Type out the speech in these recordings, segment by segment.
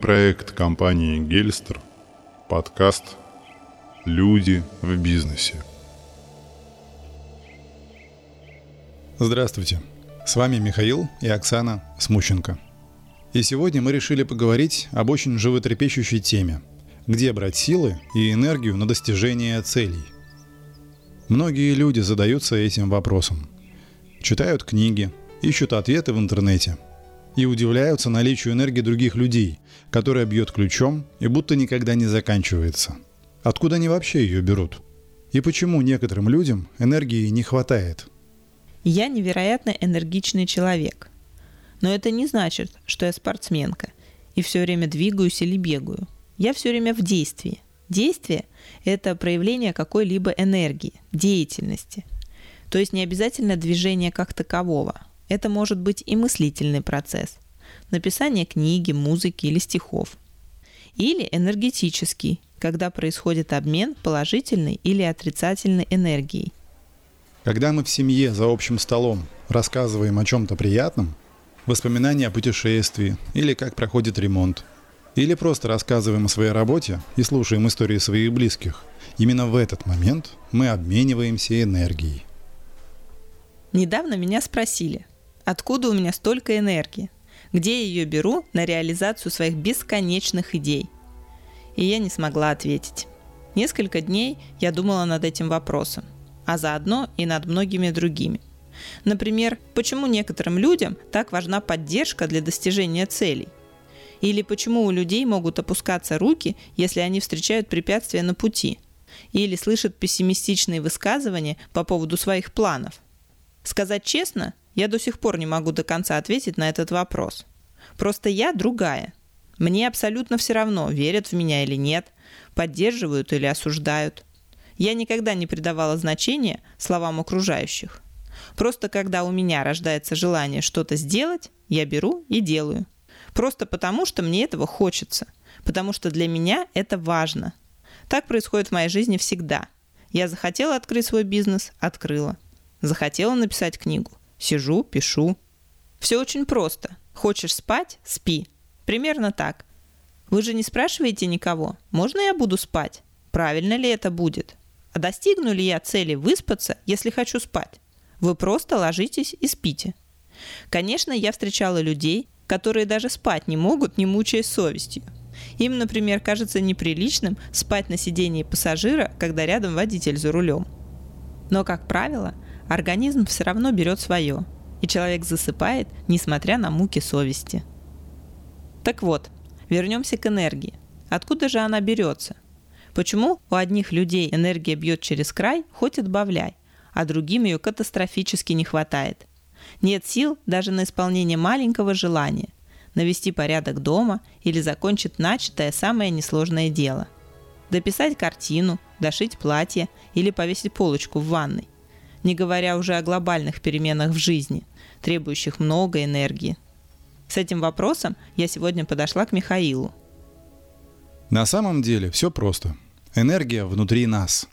Проект компании «Гельстер», подкаст «Люди в бизнесе». Здравствуйте, с вами Михаил и Оксана Смущенко. И сегодня мы решили поговорить об очень животрепещущей теме – где брать силы и энергию на достижение целей. Многие люди задаются этим вопросом. Читают книги, ищут ответы в интернете – и удивляются наличию энергии других людей, которая бьет ключом и будто никогда не заканчивается. Откуда они вообще ее берут? И почему некоторым людям энергии не хватает? Я невероятно энергичный человек. Но это не значит, что я спортсменка и все время двигаюсь или бегаю. Я все время в действии. Действие – это проявление какой-либо энергии, деятельности. То есть не обязательно движение как такового – это может быть и мыслительный процесс – написание книги, музыки или стихов. Или энергетический, когда происходит обмен положительной или отрицательной энергией. Когда мы в семье за общим столом рассказываем о чем-то приятном, воспоминания о путешествии или как проходит ремонт, или просто рассказываем о своей работе и слушаем истории своих близких, именно в этот момент мы обмениваемся энергией. Недавно меня спросили, Откуда у меня столько энергии? Где я ее беру на реализацию своих бесконечных идей? И я не смогла ответить. Несколько дней я думала над этим вопросом, а заодно и над многими другими. Например, почему некоторым людям так важна поддержка для достижения целей? Или почему у людей могут опускаться руки, если они встречают препятствия на пути? Или слышат пессимистичные высказывания по поводу своих планов? Сказать честно, я до сих пор не могу до конца ответить на этот вопрос. Просто я другая. Мне абсолютно все равно, верят в меня или нет, поддерживают или осуждают. Я никогда не придавала значения словам окружающих. Просто когда у меня рождается желание что-то сделать, я беру и делаю. Просто потому, что мне этого хочется. Потому что для меня это важно. Так происходит в моей жизни всегда. Я захотела открыть свой бизнес – открыла. Захотела написать книгу Сижу, пишу. Все очень просто. Хочешь спать – спи. Примерно так. Вы же не спрашиваете никого, можно я буду спать? Правильно ли это будет? А достигну ли я цели выспаться, если хочу спать? Вы просто ложитесь и спите. Конечно, я встречала людей, которые даже спать не могут, не мучаясь совестью. Им, например, кажется неприличным спать на сидении пассажира, когда рядом водитель за рулем. Но, как правило, организм все равно берет свое, и человек засыпает, несмотря на муки совести. Так вот, вернемся к энергии. Откуда же она берется? Почему у одних людей энергия бьет через край, хоть отбавляй, а другим ее катастрофически не хватает? Нет сил даже на исполнение маленького желания – навести порядок дома или закончить начатое самое несложное дело. Дописать картину, дошить платье или повесить полочку в ванной не говоря уже о глобальных переменах в жизни, требующих много энергии. С этим вопросом я сегодня подошла к Михаилу. На самом деле все просто. Энергия внутри нас.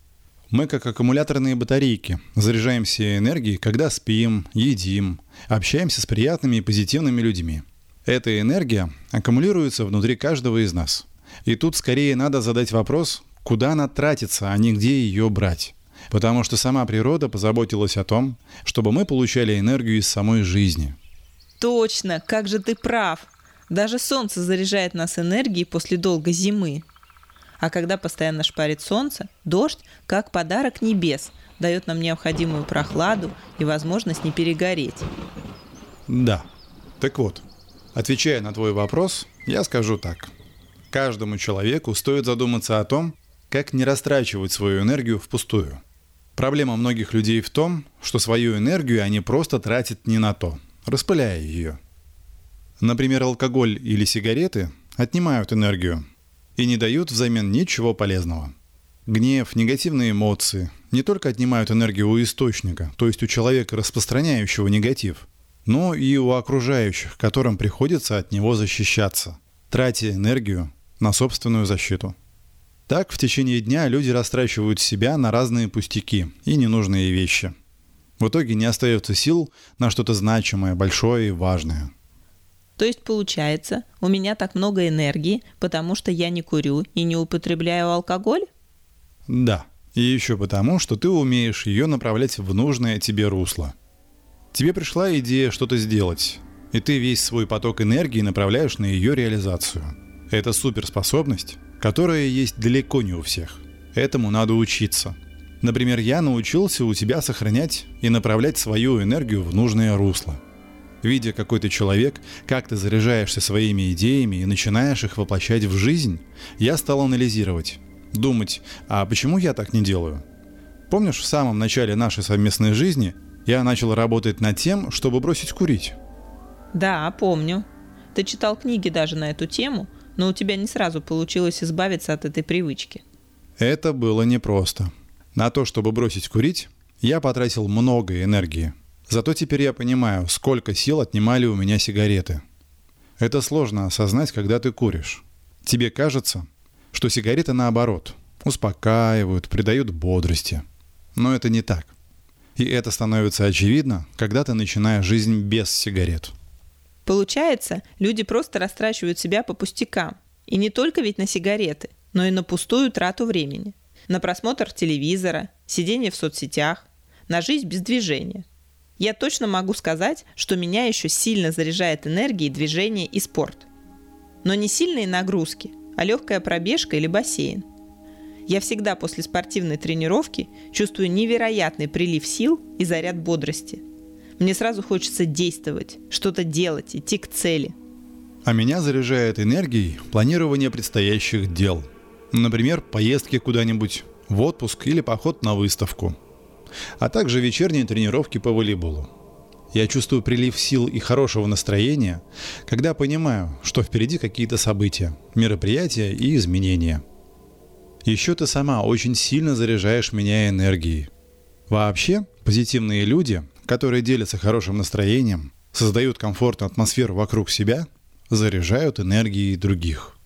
Мы как аккумуляторные батарейки, заряжаемся энергией, когда спим, едим, общаемся с приятными и позитивными людьми. Эта энергия аккумулируется внутри каждого из нас. И тут скорее надо задать вопрос, куда она тратится, а не где ее брать. Потому что сама природа позаботилась о том, чтобы мы получали энергию из самой жизни. Точно, как же ты прав. Даже солнце заряжает нас энергией после долгой зимы. А когда постоянно шпарит солнце, дождь, как подарок небес, дает нам необходимую прохладу и возможность не перегореть. Да. Так вот, отвечая на твой вопрос, я скажу так. Каждому человеку стоит задуматься о том, как не растрачивать свою энергию впустую. Проблема многих людей в том, что свою энергию они просто тратят не на то, распыляя ее. Например, алкоголь или сигареты отнимают энергию и не дают взамен ничего полезного. Гнев, негативные эмоции не только отнимают энергию у источника, то есть у человека, распространяющего негатив, но и у окружающих, которым приходится от него защищаться, тратя энергию на собственную защиту. Так в течение дня люди растрачивают себя на разные пустяки и ненужные вещи. В итоге не остается сил на что-то значимое, большое и важное. То есть получается, у меня так много энергии, потому что я не курю и не употребляю алкоголь? Да. И еще потому, что ты умеешь ее направлять в нужное тебе русло. Тебе пришла идея что-то сделать, и ты весь свой поток энергии направляешь на ее реализацию. Это суперспособность, которая есть далеко не у всех. Этому надо учиться. Например, я научился у тебя сохранять и направлять свою энергию в нужное русло. Видя, какой ты человек, как ты заряжаешься своими идеями и начинаешь их воплощать в жизнь, я стал анализировать, думать, а почему я так не делаю? Помнишь, в самом начале нашей совместной жизни я начал работать над тем, чтобы бросить курить? Да, помню. Ты читал книги даже на эту тему, но у тебя не сразу получилось избавиться от этой привычки. Это было непросто. На то, чтобы бросить курить, я потратил много энергии. Зато теперь я понимаю, сколько сил отнимали у меня сигареты. Это сложно осознать, когда ты куришь. Тебе кажется, что сигареты наоборот, успокаивают, придают бодрости. Но это не так. И это становится очевидно, когда ты начинаешь жизнь без сигарет. Получается, люди просто растрачивают себя по пустякам. И не только ведь на сигареты, но и на пустую трату времени. На просмотр телевизора, сидение в соцсетях, на жизнь без движения. Я точно могу сказать, что меня еще сильно заряжает энергией движение и спорт. Но не сильные нагрузки, а легкая пробежка или бассейн. Я всегда после спортивной тренировки чувствую невероятный прилив сил и заряд бодрости – мне сразу хочется действовать, что-то делать, идти к цели. А меня заряжает энергией планирование предстоящих дел. Например, поездки куда-нибудь, в отпуск или поход на выставку. А также вечерние тренировки по волейболу. Я чувствую прилив сил и хорошего настроения, когда понимаю, что впереди какие-то события, мероприятия и изменения. Еще ты сама очень сильно заряжаешь меня энергией. Вообще, позитивные люди которые делятся хорошим настроением, создают комфортную атмосферу вокруг себя, заряжают энергией других.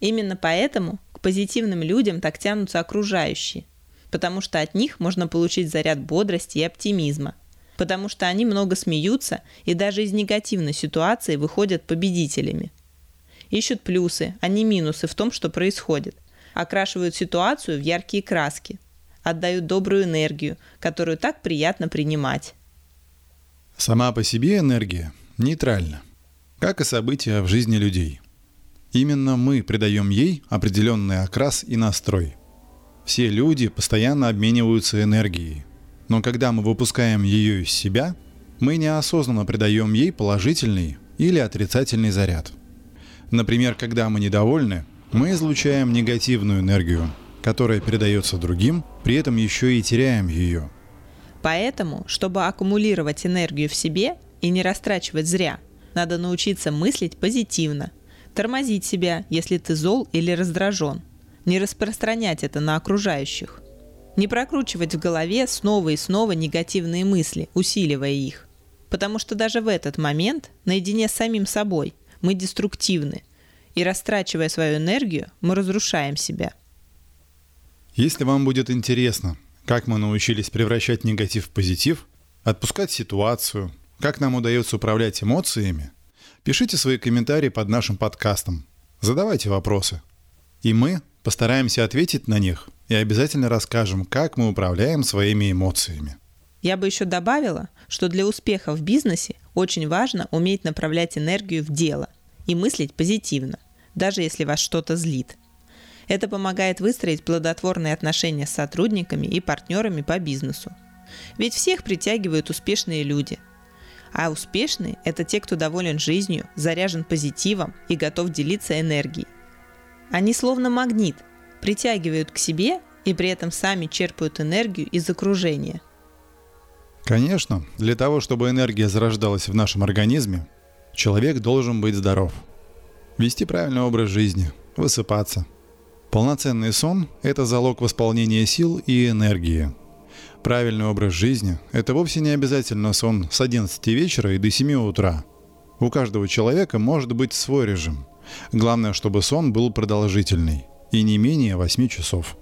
Именно поэтому к позитивным людям так тянутся окружающие, потому что от них можно получить заряд бодрости и оптимизма, потому что они много смеются и даже из негативной ситуации выходят победителями. Ищут плюсы, а не минусы в том, что происходит, окрашивают ситуацию в яркие краски – отдают добрую энергию, которую так приятно принимать. Сама по себе энергия нейтральна, как и события в жизни людей. Именно мы придаем ей определенный окрас и настрой. Все люди постоянно обмениваются энергией, но когда мы выпускаем ее из себя, мы неосознанно придаем ей положительный или отрицательный заряд. Например, когда мы недовольны, мы излучаем негативную энергию, которая передается другим, при этом еще и теряем ее. Поэтому, чтобы аккумулировать энергию в себе и не растрачивать зря, надо научиться мыслить позитивно, тормозить себя, если ты зол или раздражен, не распространять это на окружающих, не прокручивать в голове снова и снова негативные мысли, усиливая их. Потому что даже в этот момент, наедине с самим собой, мы деструктивны, и растрачивая свою энергию, мы разрушаем себя – если вам будет интересно, как мы научились превращать негатив в позитив, отпускать ситуацию, как нам удается управлять эмоциями, пишите свои комментарии под нашим подкастом, задавайте вопросы. И мы постараемся ответить на них и обязательно расскажем, как мы управляем своими эмоциями. Я бы еще добавила, что для успеха в бизнесе очень важно уметь направлять энергию в дело и мыслить позитивно, даже если вас что-то злит. Это помогает выстроить плодотворные отношения с сотрудниками и партнерами по бизнесу. Ведь всех притягивают успешные люди. А успешные – это те, кто доволен жизнью, заряжен позитивом и готов делиться энергией. Они словно магнит, притягивают к себе и при этом сами черпают энергию из окружения. Конечно, для того, чтобы энергия зарождалась в нашем организме, человек должен быть здоров. Вести правильный образ жизни, высыпаться – Полноценный сон – это залог восполнения сил и энергии. Правильный образ жизни – это вовсе не обязательно сон с 11 вечера и до 7 утра. У каждого человека может быть свой режим. Главное, чтобы сон был продолжительный и не менее 8 часов.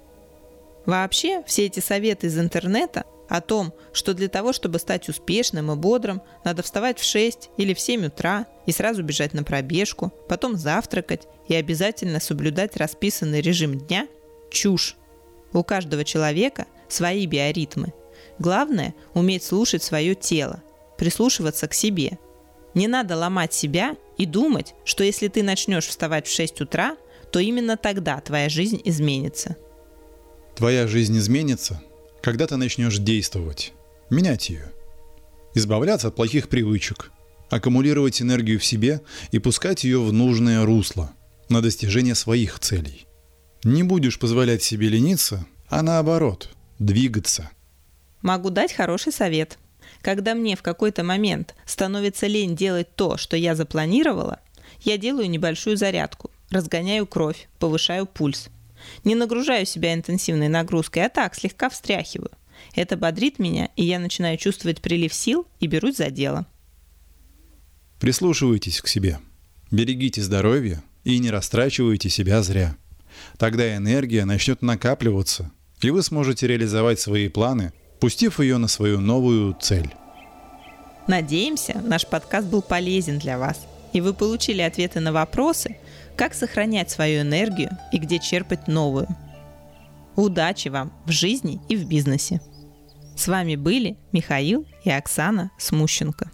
Вообще, все эти советы из интернета о том, что для того, чтобы стать успешным и бодрым, надо вставать в 6 или в 7 утра и сразу бежать на пробежку, потом завтракать и обязательно соблюдать расписанный режим дня – чушь. У каждого человека свои биоритмы. Главное – уметь слушать свое тело, прислушиваться к себе. Не надо ломать себя и думать, что если ты начнешь вставать в 6 утра, то именно тогда твоя жизнь изменится. Твоя жизнь изменится, когда ты начнешь действовать, менять ее, избавляться от плохих привычек, аккумулировать энергию в себе и пускать ее в нужное русло на достижение своих целей. Не будешь позволять себе лениться, а наоборот, двигаться. Могу дать хороший совет. Когда мне в какой-то момент становится лень делать то, что я запланировала, я делаю небольшую зарядку, разгоняю кровь, повышаю пульс – не нагружаю себя интенсивной нагрузкой, а так, слегка встряхиваю. Это бодрит меня, и я начинаю чувствовать прилив сил и берусь за дело. Прислушивайтесь к себе. Берегите здоровье и не растрачивайте себя зря. Тогда энергия начнет накапливаться, и вы сможете реализовать свои планы, пустив ее на свою новую цель. Надеемся, наш подкаст был полезен для вас, и вы получили ответы на вопросы – как сохранять свою энергию и где черпать новую. Удачи вам в жизни и в бизнесе. С вами были Михаил и Оксана Смущенко.